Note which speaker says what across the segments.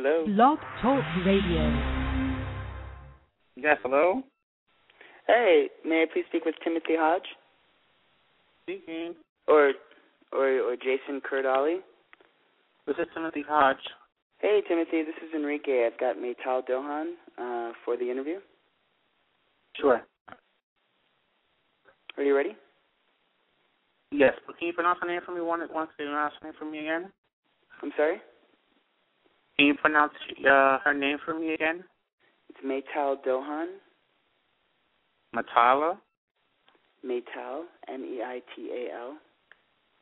Speaker 1: Hello.
Speaker 2: Blog Talk Radio.
Speaker 1: Yes, hello.
Speaker 3: Hey, may I please speak with Timothy Hodge
Speaker 1: Speaking.
Speaker 3: or or or Jason Kurdali?
Speaker 1: This is Timothy Hodge.
Speaker 3: Hey, Timothy, this is Enrique. I've got Meital Dohan uh, for the interview.
Speaker 1: Sure.
Speaker 3: Are you ready?
Speaker 1: Yes, but can you pronounce her name for me? One, once can you pronounce her name for me again?
Speaker 3: I'm sorry.
Speaker 1: Can you pronounce uh, her name for me again?
Speaker 3: It's Meital Dohan.
Speaker 1: Matala
Speaker 3: Meital, M-E-I-T-A-L.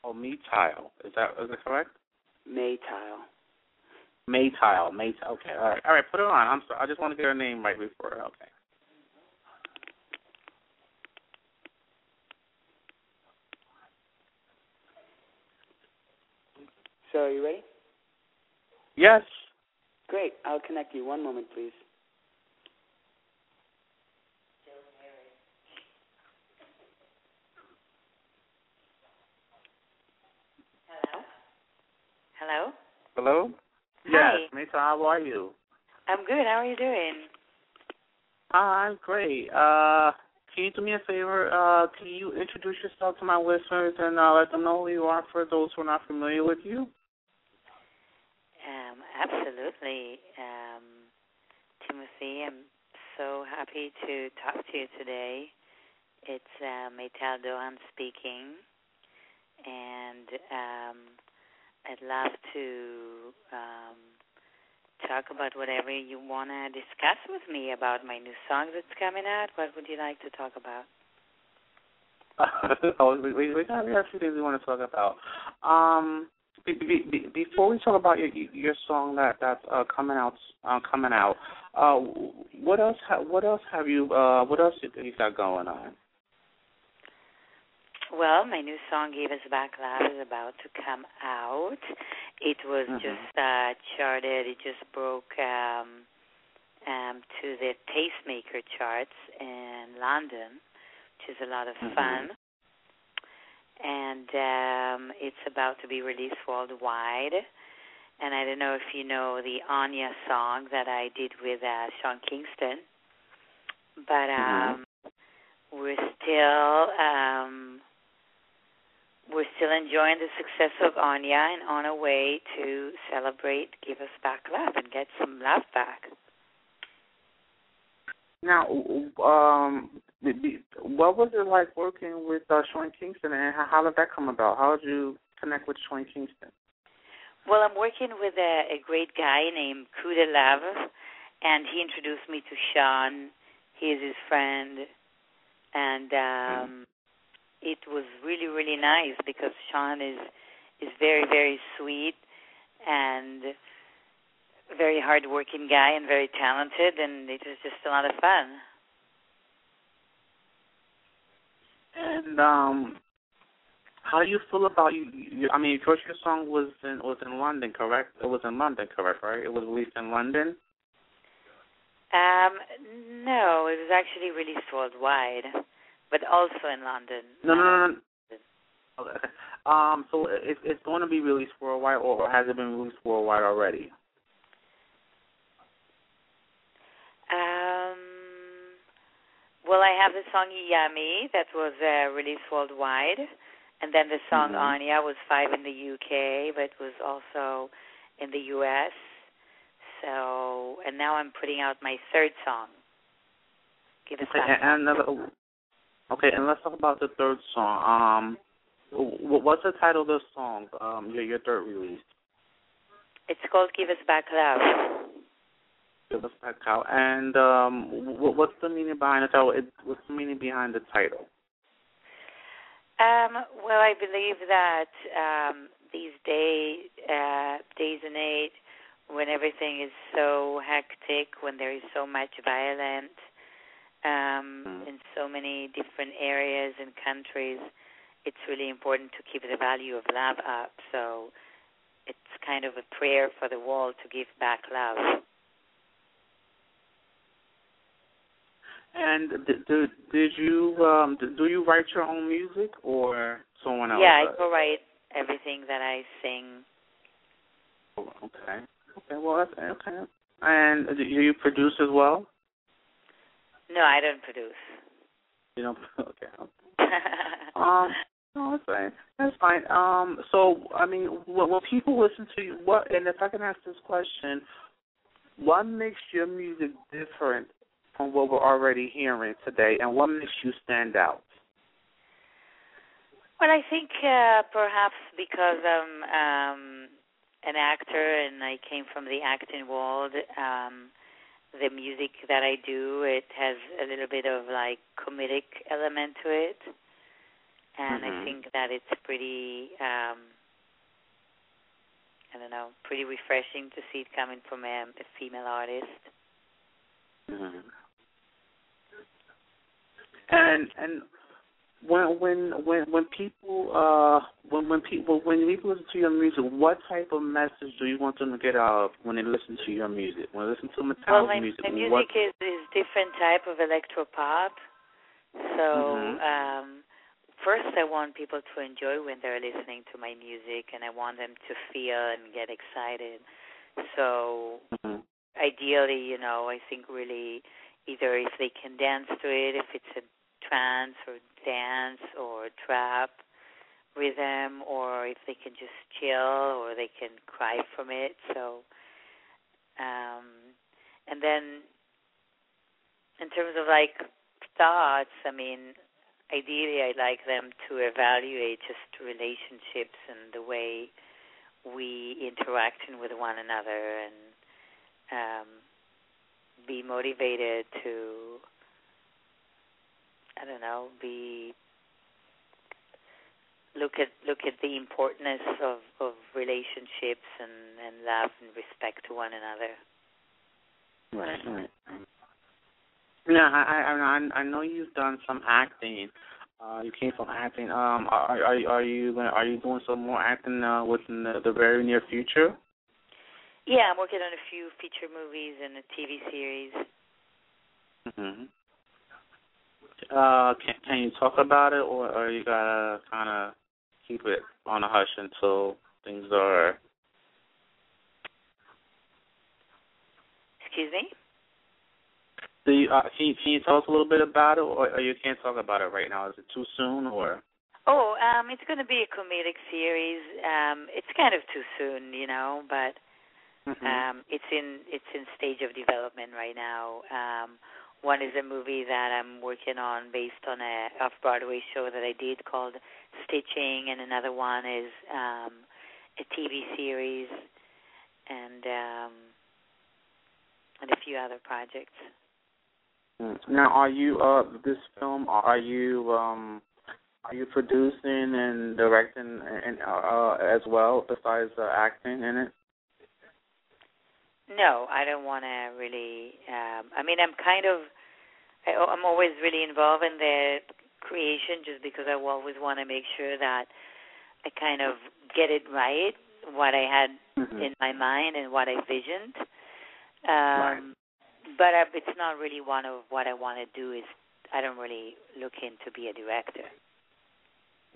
Speaker 1: or Metile? Is that is that correct?
Speaker 3: Meital.
Speaker 1: Maytile. Maytile. Okay. All right. All right. Put her on. I'm sorry. I just want to get her name right before. Okay.
Speaker 3: So, are you ready?
Speaker 1: Yes.
Speaker 3: Great. I'll connect you. One moment, please.
Speaker 4: Hello? Hello?
Speaker 1: Hello.
Speaker 4: Hi.
Speaker 1: Yes. Maytile. How are you?
Speaker 4: I'm good. How are you doing?
Speaker 1: I'm great. Uh, can you do me a favor? Uh, can you introduce yourself to my listeners and uh, let them know who you are for those who are not familiar with you?
Speaker 4: Um, absolutely. Um, Timothy, I'm so happy to talk to you today. It's uh, Meital Dohan speaking, and um, I'd love to um, talk about whatever you want to discuss with me about my new song that's coming out. What would you like to talk about?
Speaker 1: oh, we, we, we got a few things we want to talk about. Um, be, be, be, before we talk about your your song that that's uh, coming out uh, coming out, uh, what else ha- what else have you uh, what else you you got going on?
Speaker 4: Well, my new song "Give Us Back Love" is about to come out. It was
Speaker 1: Mhm.
Speaker 4: just uh, charted. It just broke um, um, to the Tastemaker charts in London, which is a lot of
Speaker 1: Mhm.
Speaker 4: fun. And um, it's about to be released worldwide. And I don't know if you know the Anya song that I did with uh, Sean Kingston, but um, we're still um, we're still enjoying the success of Anya and on our way to celebrate Give Us Back Love and get some love back.
Speaker 1: Now, um, what was it like working with uh, Sean Kingston, and how, how did that come about? How did you connect with Sean Kingston?
Speaker 4: Well, I'm working with a, a great guy named Kuda Love, and he introduced me to Sean. He is his friend, and um, it was really, really nice because Sean is is very, very sweet and very hardworking guy and very talented, and it was just a lot of fun.
Speaker 1: And um, how do you feel about you? you I mean, first your song was in was in London, correct? It was in London, correct? Right? It was released in London.
Speaker 4: Um, no, it was actually released worldwide, but also in London.
Speaker 1: No, no, no, no. Okay. Um, so it, it's going to be released worldwide, or has it been released worldwide already?
Speaker 4: Um, well, I have the song Yami that was uh, released worldwide, and then the song
Speaker 1: Mhm.
Speaker 4: Anya was five in the UK, but was also in the US. So, and now I'm putting out my third song. Give us
Speaker 1: Okay, and okay, and let's talk about the third song. Um, what's the title of the song? Um, your your third release.
Speaker 4: It's called Give Us Back Love.
Speaker 1: Give us back out. And um, wh- what's the meaning behind the title? It, what's the meaning behind the title?
Speaker 4: Um, well, I believe that um, these day, uh, days and age, when everything is so hectic, when there is so much violence um,
Speaker 1: Mm.
Speaker 4: in so many different areas and countries, it's really important to keep the value of love up. So it's kind of a prayer for the world to give back love.
Speaker 1: And did, did, you um, do you write your own music or someone else?
Speaker 4: Yeah, I co-write everything that I sing.
Speaker 1: Okay. Okay, well that's okay. And do you produce as well?
Speaker 4: No, I don't produce.
Speaker 1: You don't. Okay. um. No, that's fine. That's fine. Um. So, I mean, when, when people listen to you, what? And if I can ask this question, what makes your music different from what we're already hearing today, and what makes you stand out?
Speaker 4: Well, I think uh, perhaps because I'm um, an actor and I came from the acting world, um, the music that I do it has a little bit of like comedic element to it, and
Speaker 1: mm-hmm.
Speaker 4: I think that it's pretty. Um, I don't know, pretty refreshing to see it coming from a, a female artist.
Speaker 1: Mm-hmm. And and when when when when people uh when when people when people listen to your music, what type of message do you want them to get out of when they listen to your music? When they listen to Metallica
Speaker 4: well, my,
Speaker 1: music,
Speaker 4: my music
Speaker 1: what...
Speaker 4: is is different type of electro pop. So
Speaker 1: mm-hmm.
Speaker 4: um first I want people to enjoy when they're listening to my music and I want them to feel and get excited. So
Speaker 1: mm-hmm.
Speaker 4: ideally, you know, I think really either if they can dance to it, if it's a trance or dance or trap rhythm or if they can just chill or they can cry from it. So um and then in terms of like thoughts i mean ideally i'd like them to evaluate just relationships and the way we interact with one another and um be motivated to I don't know, be look at look at the importance of of relationships and and love and respect to one another.
Speaker 1: Right, right. Yeah, I I I know you've done some acting. Uh, you came from acting. Um, are are are you are you doing some more acting uh, within the, the very near future?
Speaker 4: Yeah, I'm working on a few feature movies and a TV series.
Speaker 1: Mhm. Uh, can can you talk about it, or, or you gotta kind of keep it on a hush until things are?
Speaker 4: Excuse me.
Speaker 1: Do you, uh, can you can you tell us a little bit about it, or, or you can't talk about it right now? Is it too soon, or?
Speaker 4: Oh, um, it's going to be a comedic series. Um, it's kind of too soon, you know, but
Speaker 1: mm-hmm.
Speaker 4: um, it's in it's in stage of development right now. Um, one is a movie that I'm working on based on a off Broadway show that I did called Stitching, and another one is um, a TV series, and um, and a few other projects.
Speaker 1: Mm. Now, are you uh this film? Are you um are you producing and directing and uh, as well besides uh, acting in it?
Speaker 4: No, I don't want to really. Um, I mean, I'm kind of. I, I'm always really involved in the creation, just because I always want to make sure that I kind of get it right, what I had
Speaker 1: mm-hmm.
Speaker 4: in my mind and what I visioned. Um,
Speaker 1: right.
Speaker 4: But uh, it's not really one of what I want to do. Is I don't really look in to be a director.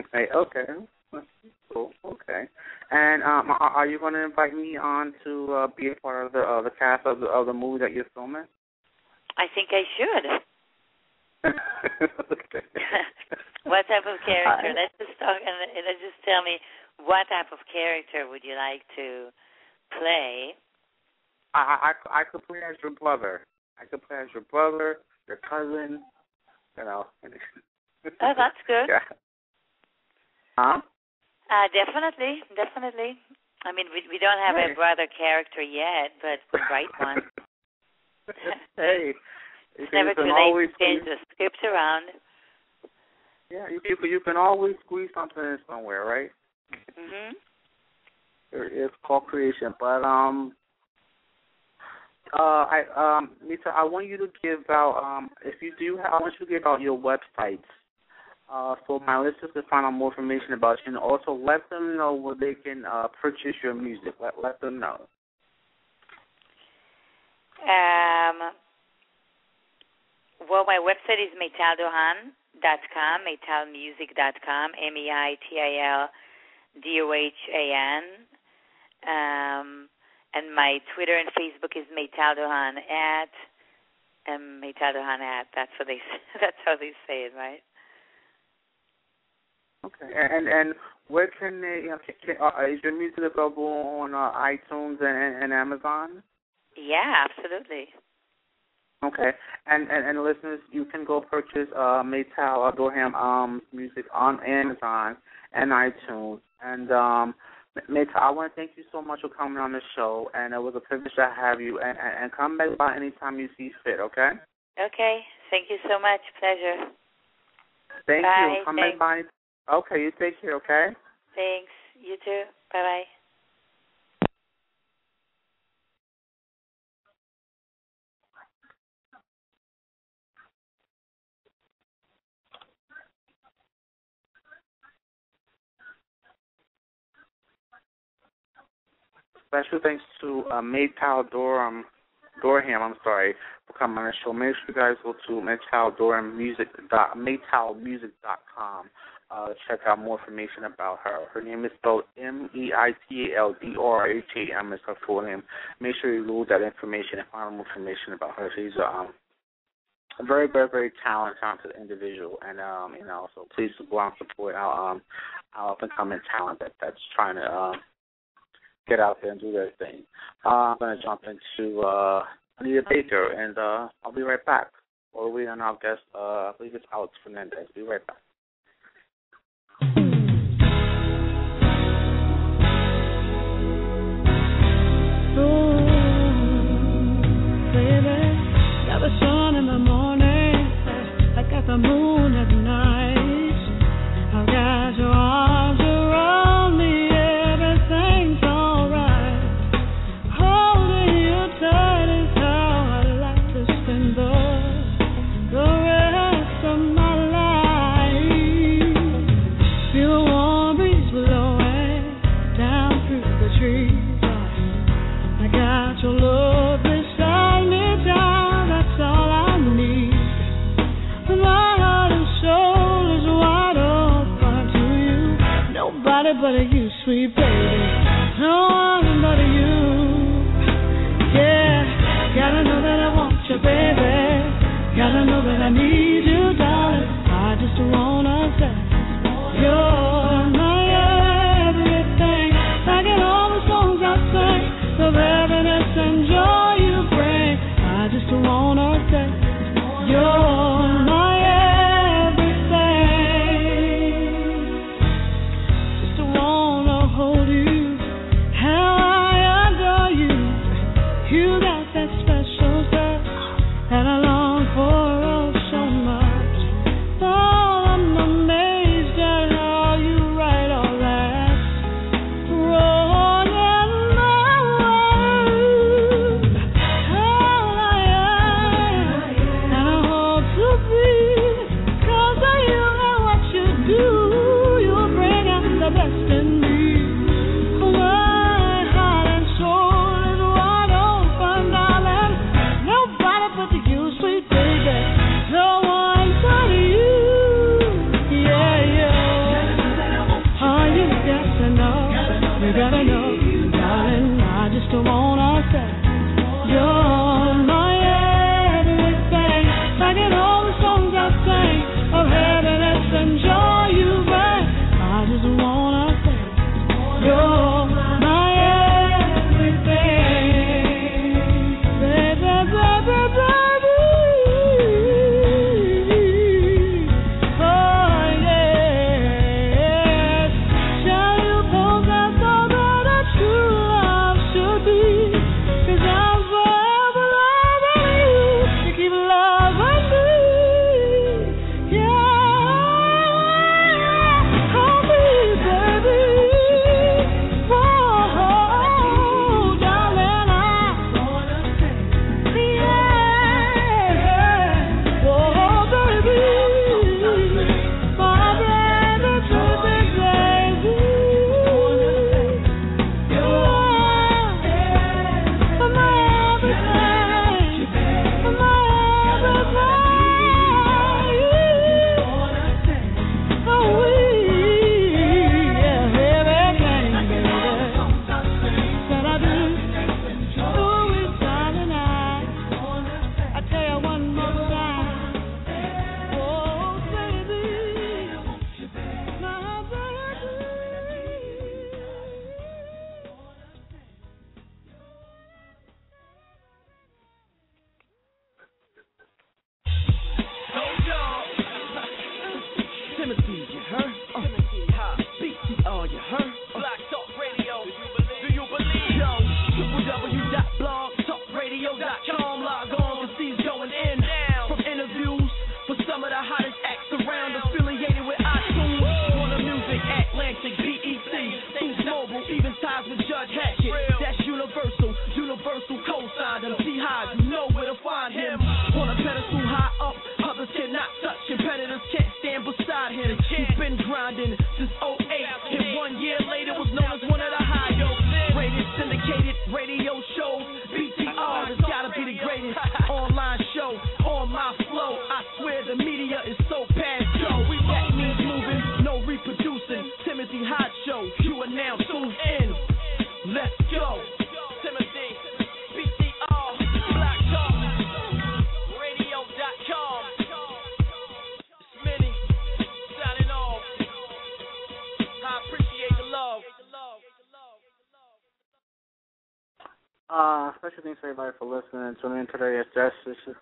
Speaker 1: Okay. Okay. Cool. Okay. And um, are you going to invite me on to uh, be a part of the uh, the cast of the of the movie that you're filming?
Speaker 4: I think I should.
Speaker 1: okay.
Speaker 4: what type of character?
Speaker 1: I,
Speaker 4: let's just talk and let's just tell me what type of character would you like to play?
Speaker 1: I I I could play as your brother. I could play as your brother, your cousin. You know.
Speaker 4: oh, that's good.
Speaker 1: Yeah. Huh?
Speaker 4: Uh, definitely, definitely. I mean, we we don't have
Speaker 1: hey.
Speaker 4: a brother character yet, but the right one.
Speaker 1: hey,
Speaker 4: it's never too late to change the script around.
Speaker 1: Yeah, you you you can always squeeze something in somewhere, right?
Speaker 4: Mhm.
Speaker 1: It's called creation, but um, uh, I um, Lisa, I want you to give out um, if you do, have, I want you to give out your websites uh, for my listeners can find out more information about you, and also let them know where they can uh, purchase your music. Let let them know.
Speaker 4: Um. Well, my website is meitaldohan.com, meitalmusic.com, M E I T I L D O H A N. Um, and my Twitter and Facebook is meitaldohan at um, Meital Dohan at. That's what they. That's how they say it, right?
Speaker 5: Okay, and and where can they? You know, can, uh, is your music available on uh, iTunes and, and Amazon?
Speaker 4: Yeah, absolutely.
Speaker 5: Okay, and, and and listeners, you can go purchase uh, Meital Dorham um music on Amazon and iTunes. And um, Meital, I want to thank you so much for coming on the show, and it was a privilege to have you. And, and, and come back by anytime you see fit. Okay.
Speaker 4: Okay. Thank you so much. Pleasure.
Speaker 5: Thank
Speaker 4: Bye.
Speaker 5: you. Come
Speaker 4: Thanks.
Speaker 5: back by. Okay, you take care. Okay.
Speaker 4: Thanks. You too. Bye bye.
Speaker 5: Special thanks to uh, Meital Dorham, Dorham, I'm sorry, for coming on the show. Make sure you guys go to Meital Dorham Music dot MeitalMusic.com. Uh, check out more information about her. Her name is spelled M E I T A L D R H A M is her full name. Make sure you load that information and find more information about her. She's um a very, very, very talented, talented individual, and um, you know, so please go out and support our um our up and coming talent that that's trying to um get out there and do their thing. Uh, I'm to jump into uh, Anita Baker, and uh, I'll be right back. Or we on our guest, uh, I believe it's Alex Fernandez. Be right back.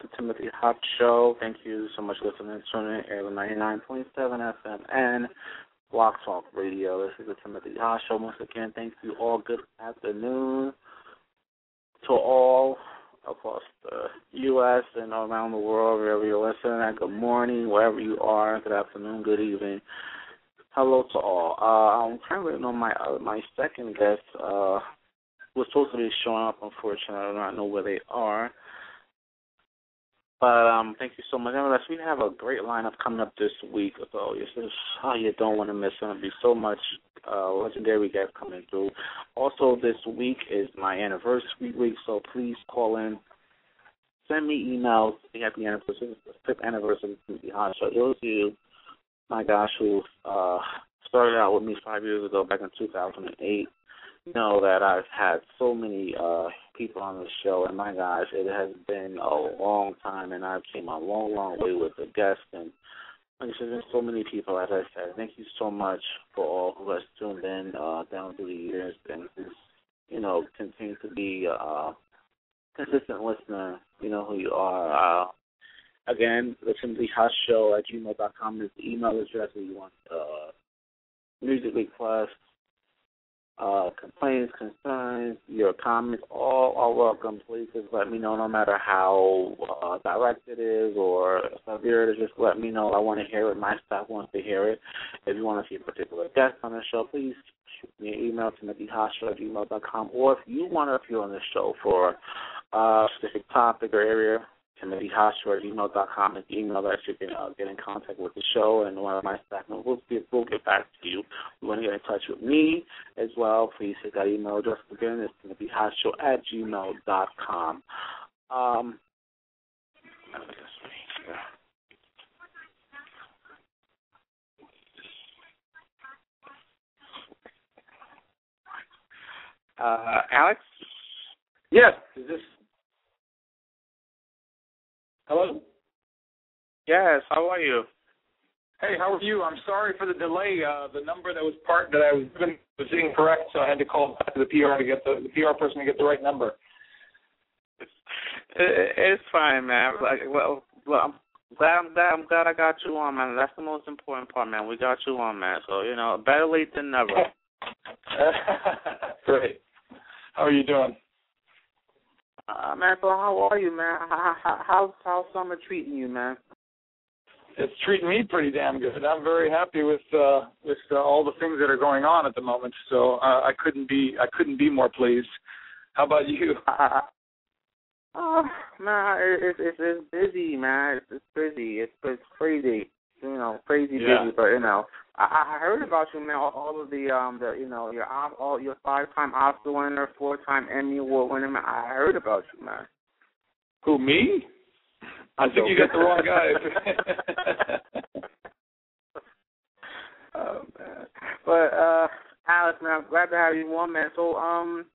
Speaker 6: The
Speaker 7: Timothy
Speaker 1: Hop Show. Thank you so much for listening. Tune in air the 99.7 FM and Blog Talk Radio. This is the Timothy Hop Show. Once again, thank you all. Good afternoon to all across the U.S. and around the world, wherever you're listening. And good morning, wherever you are. Good afternoon, good evening. Hello to all. Uh, I'm currently on my uh, my second guest. Uh, was supposed to be showing up. Unfortunately, I do not know where they are. But um, thank you so much. Nevertheless, we have a great lineup coming up this week. So this is how you don't want to miss it. There'll be so much uh, legendary guests coming through. Also, this week is my anniversary week, so please call in. Send me emails. Happy anniversary, fifth anniversary Show. Those of you, my gosh, who uh, started out with me five years ago, back in 2008 You know that I've had so many uh people on the show and my gosh, it has been a long time and I've came a long, long way with the guests and there's so many people as I said. Thank you so much for all who has tuned in uh down through the years and you know, continue to be uh consistent listener, you know who you are. Uh again, listen to the Hush Show at gmail.com is the email address if you want uh music requests, uh, complaints, concerns, your comments, all are welcome. Please just let me know, no matter how uh, direct it is or severe it is, just let me know. I want to hear it. My staff wants to hear it. If you want to see a particular guest on the show, please shoot me an email to MickeyHosho at gmail.com. Or if you want to appear on the show for a specific topic or area, TimothyHosho at gmail.com is the email that you can uh, get in contact with the show, and one of my staff members will get, will get back to you. You want to get in touch with me as well, please hit that email address again. It's TimothyHosho at gmail.com. Um, uh, Alex?
Speaker 8: Yes. Is this Hello?
Speaker 1: Yes, how are you?
Speaker 8: Hey, how are you? I'm sorry for the delay. Uh, the number that was part that I was given was incorrect, so I had to call back to the PR to get the, the PR person to get the right number.
Speaker 1: It's fine, man. Like, well, well, I'm glad, I'm glad, I'm glad I got you on, man. That's the most important part, man. We got you on, man. So you know, better late than never.
Speaker 8: Great. How are you doing?
Speaker 1: Uh, man, so how are you, man? How, how, how's how's summer treating you, man?
Speaker 8: It's treating me pretty damn good. I'm very happy with uh, with uh, all the things that are going on at the moment. So uh, I couldn't be I couldn't be more pleased. How about you?
Speaker 1: Uh, oh man, it's it's it's busy, man. It's, it's busy. It's it's crazy. You know, crazy
Speaker 8: Yeah.
Speaker 1: busy. But you know, I, I heard about you, man. All, all of the um, the you know, your all your five-time Oscar winner, four-time Emmy Award winner. Man, I heard about you, man.
Speaker 8: Who me? I think you got the wrong guy.
Speaker 1: oh man. But uh Alex, man, I'm glad to have you on, man. So um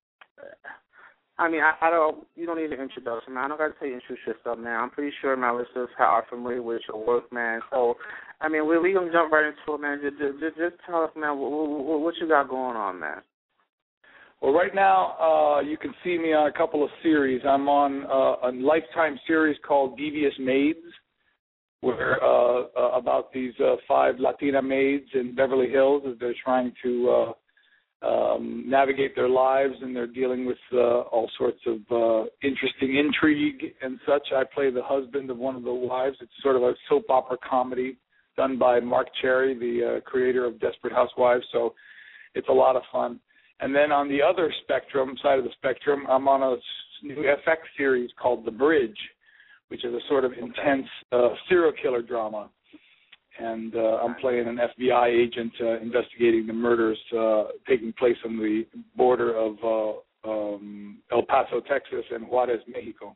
Speaker 1: I mean, I, I don't. You don't need an introduction, man. I don't got to tell you introduce yourself, man. I'm pretty sure my listeners are familiar with your work, man. So, I mean, we we gonna jump right into it, man. Just just, just tell us, man, what, what, what you got going on, man.
Speaker 8: Well, right now uh, you can see me on a couple of series. I'm on uh, a lifetime series called Devious Maids, where uh, uh, about these uh, five Latina maids in Beverly Hills as they're trying to uh, um, navigate their lives and they're dealing with uh, all sorts of uh, interesting intrigue and such. I play the husband of one of the wives. It's sort of a soap opera comedy done by Marc Cherry, the uh, creator of Desperate Housewives. So it's a lot of fun. And then on the other spectrum, side of the spectrum, I'm on a new FX series called The Bridge, which is a sort of intense uh, serial killer drama. And uh, I'm playing an FBI agent uh, investigating the murders uh, taking place on the border of uh, um, El Paso, Texas, and Juarez, Mexico.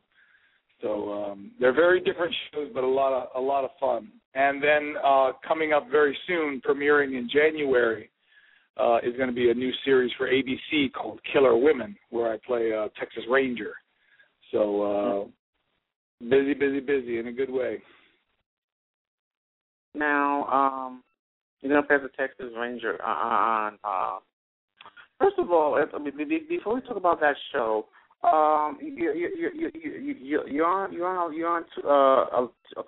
Speaker 8: So um, they're very different shows, but a lot of a lot of fun. And then uh, coming up very soon, premiering in January, uh, is going to be a new series for ABC called Killer Women, where I play a Texas Ranger. So uh, busy, busy, busy in a good way.
Speaker 1: Now, um, you're gonna play the Texas Ranger on. Uh, first of all, before we talk about that show, um, you you you you you you're on you're on you're on two, uh, a, a,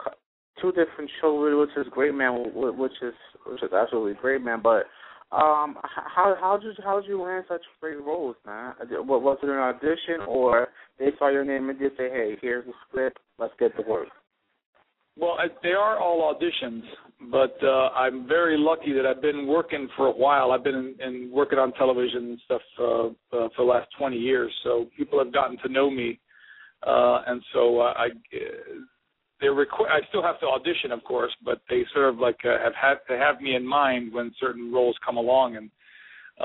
Speaker 1: two different shows, which is Great Man, which is which is absolutely great, man. But um, how how did you how did you land such great roles, man? Was it an audition, or they saw your name and just say, "Hey, here's the script, let's get to work."
Speaker 8: Well, I, they are all auditions, but uh, I'm very lucky that I've been working for a while. I've been in, in working on television and stuff uh, uh, for the last 20 years, so people have gotten to know me, uh, and so uh, I they requ- I still have to audition, of course, but they sort of like uh, have had to have me in mind when certain roles come along, and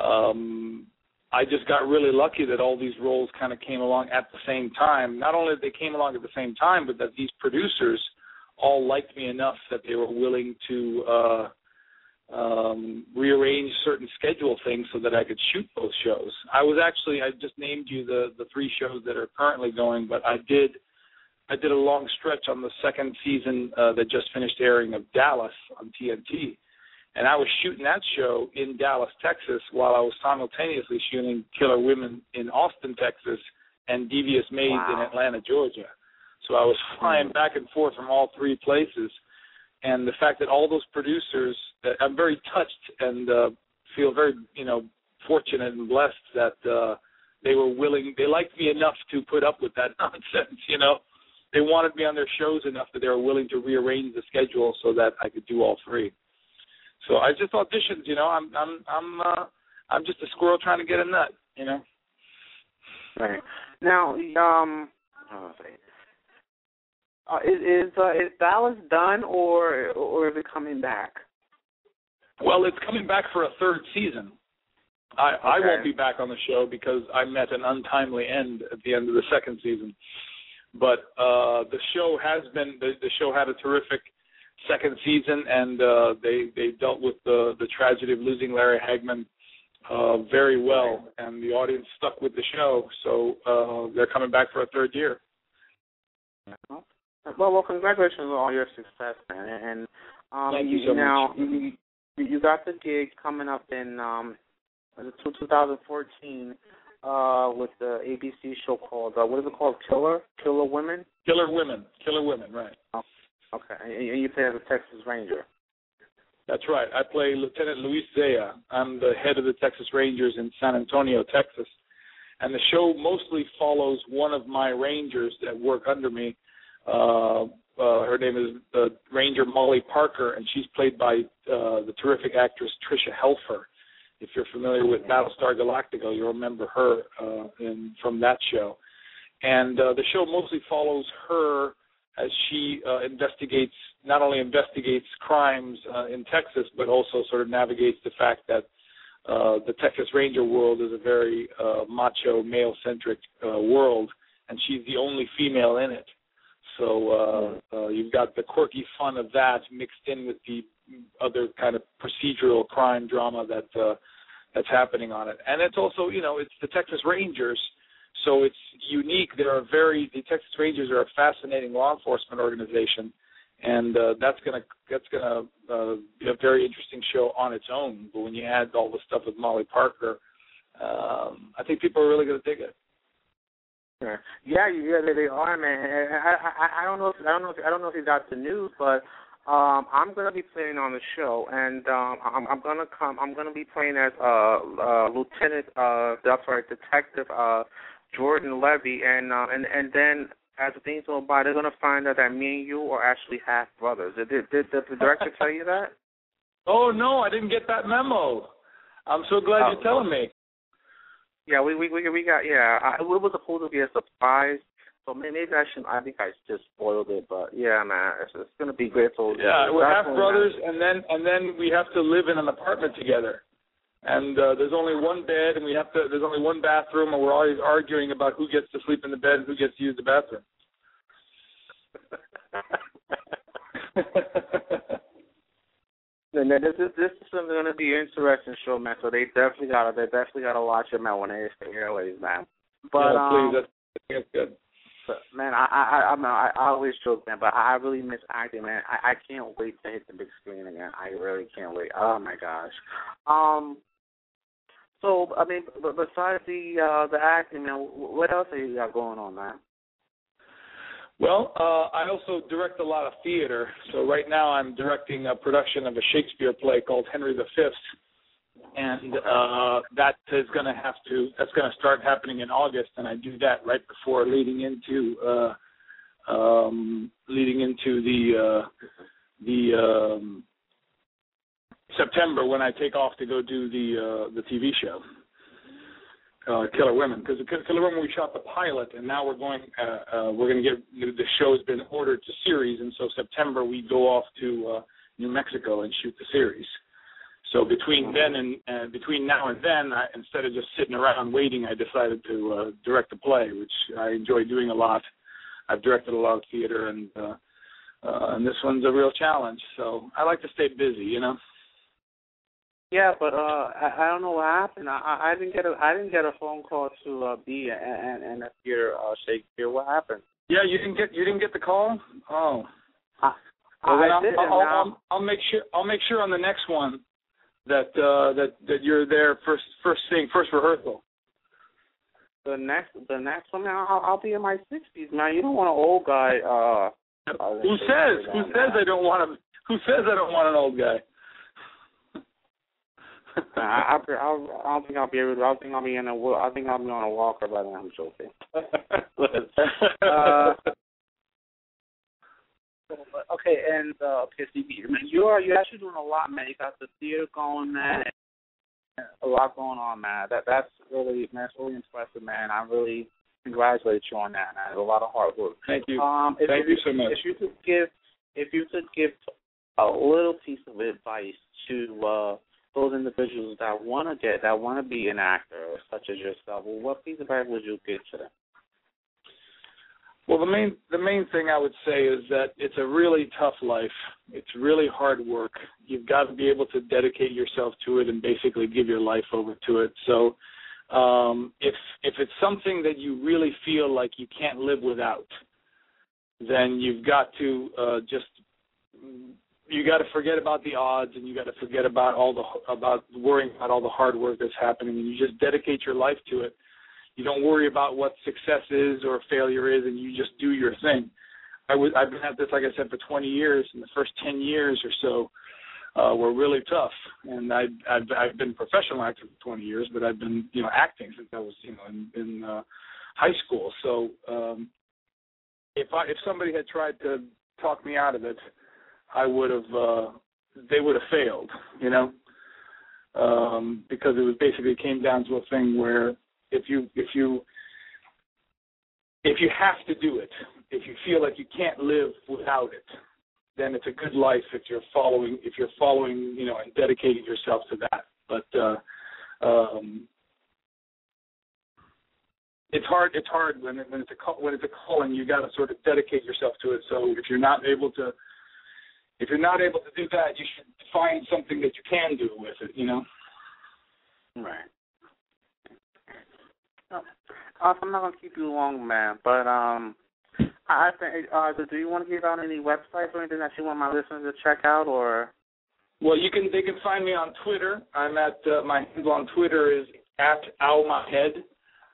Speaker 8: um, I just got really lucky that all these roles kind of came along at the same time. Not only that they came along at the same time, but that these producers all liked me enough that they were willing to uh, um, rearrange certain schedule things so that I could shoot both shows. I was actually I just named you the the three shows that are currently going, but I did I did a long stretch on the second season uh, that just finished airing of Dallas on TNT, and I was shooting that show in Dallas, Texas, while I was simultaneously shooting Killer Women in Austin, Texas, and Devious Maids
Speaker 1: wow.
Speaker 8: in Atlanta, Georgia. So I was flying back and forth from all three places, and the fact that all those producers, I'm very touched and uh, feel very, you know, fortunate and blessed that uh, they were willing. They liked me enough to put up with that nonsense, you know they wanted me on their shows enough that they were willing to rearrange the schedule so that I could do all three. So I just auditioned, you know. I'm I'm I'm uh, I'm just a squirrel trying to get a nut, you know.
Speaker 1: Right now, um, oh, uh, is is, uh, is Dallas done or or is it coming back?
Speaker 8: Well, it's coming back for a third season. I
Speaker 1: okay.
Speaker 8: I won't be back on the show because I met an untimely end at the end of the second season. But uh, the show has been the, the show had a terrific second season, and uh, they they dealt with the the tragedy of losing Larry Hagman uh, very well, and the audience stuck with the show. So uh, they're coming back for a third year.
Speaker 1: Well, well, congratulations on all your success, man. And um,
Speaker 8: Thank you so
Speaker 1: now
Speaker 8: much.
Speaker 1: you you got the gig coming up in um, 2014 uh, with the ABC show called uh, what is it called? Killer Killer Women.
Speaker 8: Killer Women. Killer Women. Right.
Speaker 1: Oh, okay. And you play as a Texas Ranger.
Speaker 8: That's right. I play Lieutenant Luis Zea. I'm the head of the Texas Rangers in San Antonio, Texas. And the show mostly follows one of my rangers that work under me. Uh, uh, her name is uh, Ranger Molly Parker, and she's played by uh, the terrific actress Tricia Helfer. If you're familiar with Battlestar Galactica, you'll remember her uh, in from that show. And uh, the show mostly follows her as she uh, investigates, not only investigates crimes uh, in Texas, but also sort of navigates the fact that uh, the Texas Ranger world is a very uh, macho, male-centric uh, world, and she's the only female in it. So uh, uh, you've got the quirky fun of that mixed in with the other kind of procedural crime drama that uh, that's happening on it. And it's also, you know, it's the Texas Rangers, so it's unique. They're a very the Texas Rangers are a fascinating law enforcement organization, and uh, that's gonna that's gonna uh, be a very interesting show on its own. But when you add all the stuff with Molly Parker, um, I think people are really gonna dig it.
Speaker 1: Yeah, yeah, they, they are, man. I, I, I don't know if I don't know if I don't know if you got the news, but um, I'm gonna be playing on the show, and um, I'm, I'm gonna come. I'm gonna be playing as uh, uh, Lieutenant, uh, I'm sorry, Detective uh, Jordan Levy, and uh, and and then as the things go by, they're gonna find out that me and you are actually half brothers. Did, did, did the director tell you that?
Speaker 8: Oh no, I didn't get that memo. I'm so glad
Speaker 1: Oh.
Speaker 8: you're telling me.
Speaker 1: Yeah, we we we, we got yeah. I, it was supposed to be a surprise, so maybe I should. I think I just spoiled it, but yeah, man, it's, it's gonna be great. So
Speaker 8: Yeah, we're half brothers, and then and then we have to live in an apartment together. And uh, there's only one bed, and we have to. There's only one bathroom, and we're always arguing about who gets to sleep in the bed and who gets to use the bathroom.
Speaker 1: Then this is this is going to be an interesting show, man. So they definitely got to they definitely got to watch it, man, when they hit the airways, man. But
Speaker 8: yeah,
Speaker 1: um,
Speaker 8: that's, that's good.
Speaker 1: But man, I I I, I, I always joke, man, but I really miss acting, man. I I can't wait to hit the big screen again. I really can't wait. Oh my gosh. Um. So I mean, but besides the uh the acting, man, what else are you got going on, man?
Speaker 8: Well, uh, I also direct a lot of theater. So right now I'm directing a production of a Shakespeare play called Henry V, and uh, that is going to have to. That's going to start happening in August, and I do that right before leading into uh, um, leading into the uh, the um, September when I take off to go do the uh, the TV show uh, Killer Women because Killer Women we shot the pilot and now we're going uh, uh, we're going to get the show's been ordered to series and so September we go off to uh, New Mexico and shoot the series. So between then and uh, between now and then, I, instead of just sitting around waiting, I decided to uh, direct a play, which I enjoy doing a lot. I've directed a lot of theater, and uh, uh, and this one's a real challenge. So I like to stay busy, you know.
Speaker 1: Yeah, but uh, I, I don't know what happened. I, I didn't get a I didn't get a phone call to uh, be and and, and appear uh, Shakespeare. What happened?
Speaker 8: Yeah, you didn't get you didn't get the call. Oh.
Speaker 1: I,
Speaker 8: Well,
Speaker 1: I
Speaker 8: I'll,
Speaker 1: did,
Speaker 8: I'll, I'll, I'll, I'll make sure I'll make sure on the next one that uh, that that you're there first first thing first rehearsal.
Speaker 1: the next the next one, man, I'll, I'll be in my sixties, man. You don't want an old guy. uh uh,
Speaker 8: Who says? Who says I don't want a? Who says I don't want an old guy?
Speaker 1: I, I, I'll, I don't think I'll be able. To, I don't think I'll be in a. wa- I think I'll be on a walker by then. I'm joking. uh, okay, and uh, okay, so you, man, you are you're actually doing a lot, man. You got the theater going, man. A lot going on, man. That that's really man, that's really impressive, man. I really congratulate you on that, man. It's a lot of hard work.
Speaker 8: Thank you.
Speaker 1: Um, if
Speaker 8: Thank you so much.
Speaker 1: If you could give, if you could give a little piece of advice to uh, those individuals that want to get, that want to be an actor, such as yourself, well, what piece of advice would you give to them?
Speaker 8: Well, the main the main thing I would say is that it's a really tough life. It's really hard work. You've got to be able to dedicate yourself to it and basically give your life over to it. So, um, if if it's something that you really feel like you can't live without, then you've got to uh, just you got to forget about the odds and you got to forget about all the about worrying about all the hard work that's happening and you just dedicate your life to it you don't worry about what success is or failure is, and you just do your thing. I was I've been at this like I said for 20 years, and the first 10 years or so uh, were really tough. And I I've I've been professional actor for 20 years, but I've been you know acting since I was you know in, in uh, high school. So um, if I if somebody had tried to talk me out of it, I would have uh, they would have failed. You know. Um, because it was basically came down to a thing where if you if you if you have to do it, if you feel like you can't live without it, then it's a good life if you're following if you're following you know and dedicating yourself to that. But uh, um, it's hard. It's hard when it, when it's a call, when it's a calling. You got to sort of dedicate yourself to it. So if you're not able to if you're not able to do that, you should find something that you can do with it. You know.
Speaker 1: Right. Uh, I'm not gonna keep you long, man. But um, I think. Uh, do you want to give out any websites or anything that you want my listeners to check out, or?
Speaker 8: Well, you can. They can find me on Twitter. I'm at uh, my handle on Twitter is at Owmyhead.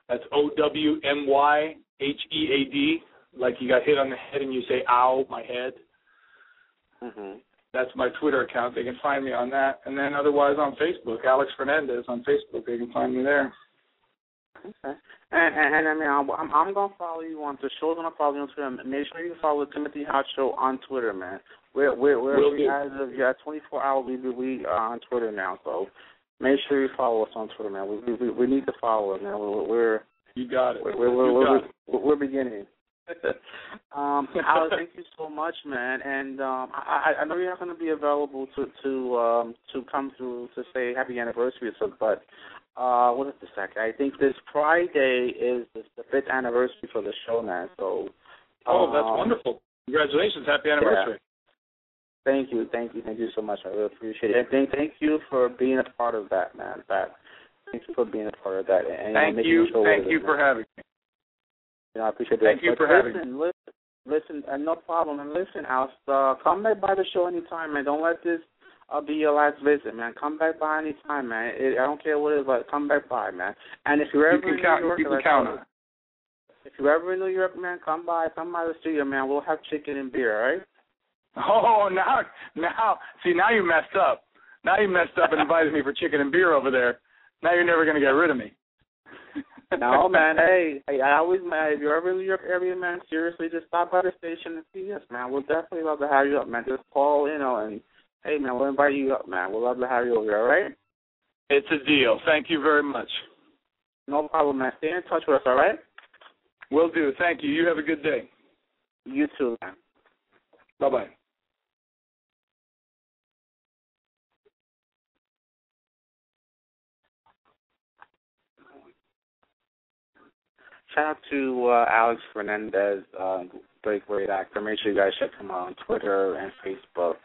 Speaker 8: That's O W M Y H E A D. Like you got hit on the head and you say "Ow, my head."
Speaker 1: Mm-hmm.
Speaker 8: That's my Twitter account. They can find me on that, and then otherwise on Facebook, Alex Fernandez on Facebook. They can find me there.
Speaker 1: Okay. And, and, and I mean, I'm, I'm I'm gonna follow you on the show's gonna follow you on Twitter. Make sure you follow Timothy Hot Show on Twitter, man. We're we're we're
Speaker 8: Will
Speaker 1: we as of yeah, 24 hours we we are on Twitter now. So Make sure you follow us on Twitter, man. We we we need to follow it, man. We're, we're
Speaker 8: you got it.
Speaker 1: We're we're we're, we're,
Speaker 8: it.
Speaker 1: we're, we're beginning. um, Alex, thank you so much, man. And um, I, I know you're not going to be available to to um, to come through to say happy anniversary, so but uh, what is the second? I think this Friday is the, the fifth anniversary for the show, man. So.
Speaker 8: Oh, that's
Speaker 1: um,
Speaker 8: wonderful! Congratulations, happy anniversary.
Speaker 1: Thank you, thank you, thank you so much. I really appreciate it. And thank, thank you for being a part of that, man. That thanks for being a part of that. And,
Speaker 8: Thank you,
Speaker 1: show
Speaker 8: thank you for having me.
Speaker 1: You know, I appreciate that.
Speaker 8: Thank you
Speaker 1: But
Speaker 8: for having
Speaker 1: listen, Listen, listen, uh, no problem. And listen, Al, uh, come back by the show anytime, man. Don't let this uh, be your last visit, man. Come back by anytime, man. It, I don't care what it is, but come back by, man. And if you're
Speaker 8: You
Speaker 1: ever
Speaker 8: can
Speaker 1: in
Speaker 8: count.
Speaker 1: New York,
Speaker 8: You can count on.
Speaker 1: If you're ever in New York, man, come by, come by the studio, man. We'll have chicken and beer, all right?
Speaker 8: Oh, now, now, see, now you messed up. Now you messed up and invited me for chicken and beer over there. Now you're never going to get rid of me.
Speaker 1: No, man. Hey, hey, I always, man. If you're ever in the New York area, man, seriously, just stop by the station and see us, man. We'll definitely love to have you up, man. Just call, you know, and hey, man, we'll invite you up, man. We'll love to have you over here, all right?
Speaker 8: It's a deal. Thank you very much.
Speaker 1: No problem, man. Stay in touch with us, all right?
Speaker 8: Will do. Thank you. You have a good day.
Speaker 1: You too, man.
Speaker 8: Bye bye.
Speaker 1: Shout out to uh, Alex Fernandez, uh, great, great actor. Make sure you guys check him out on Twitter and Facebook,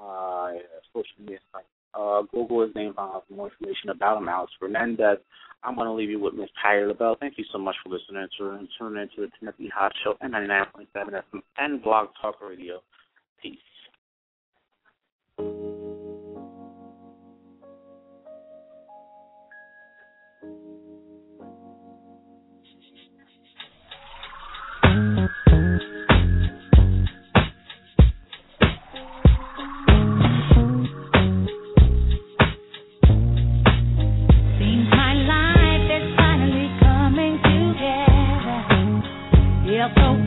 Speaker 1: uh, social media sites. Uh, Google his name, find out more information about him, Alex Fernandez. I'm going to leave you with Miss Patti LaBelle. Thank you so much for listening to and tuning into the Timothy Hot Show and 99.7 FM and Blog Talk Radio. Peace.
Speaker 2: Feels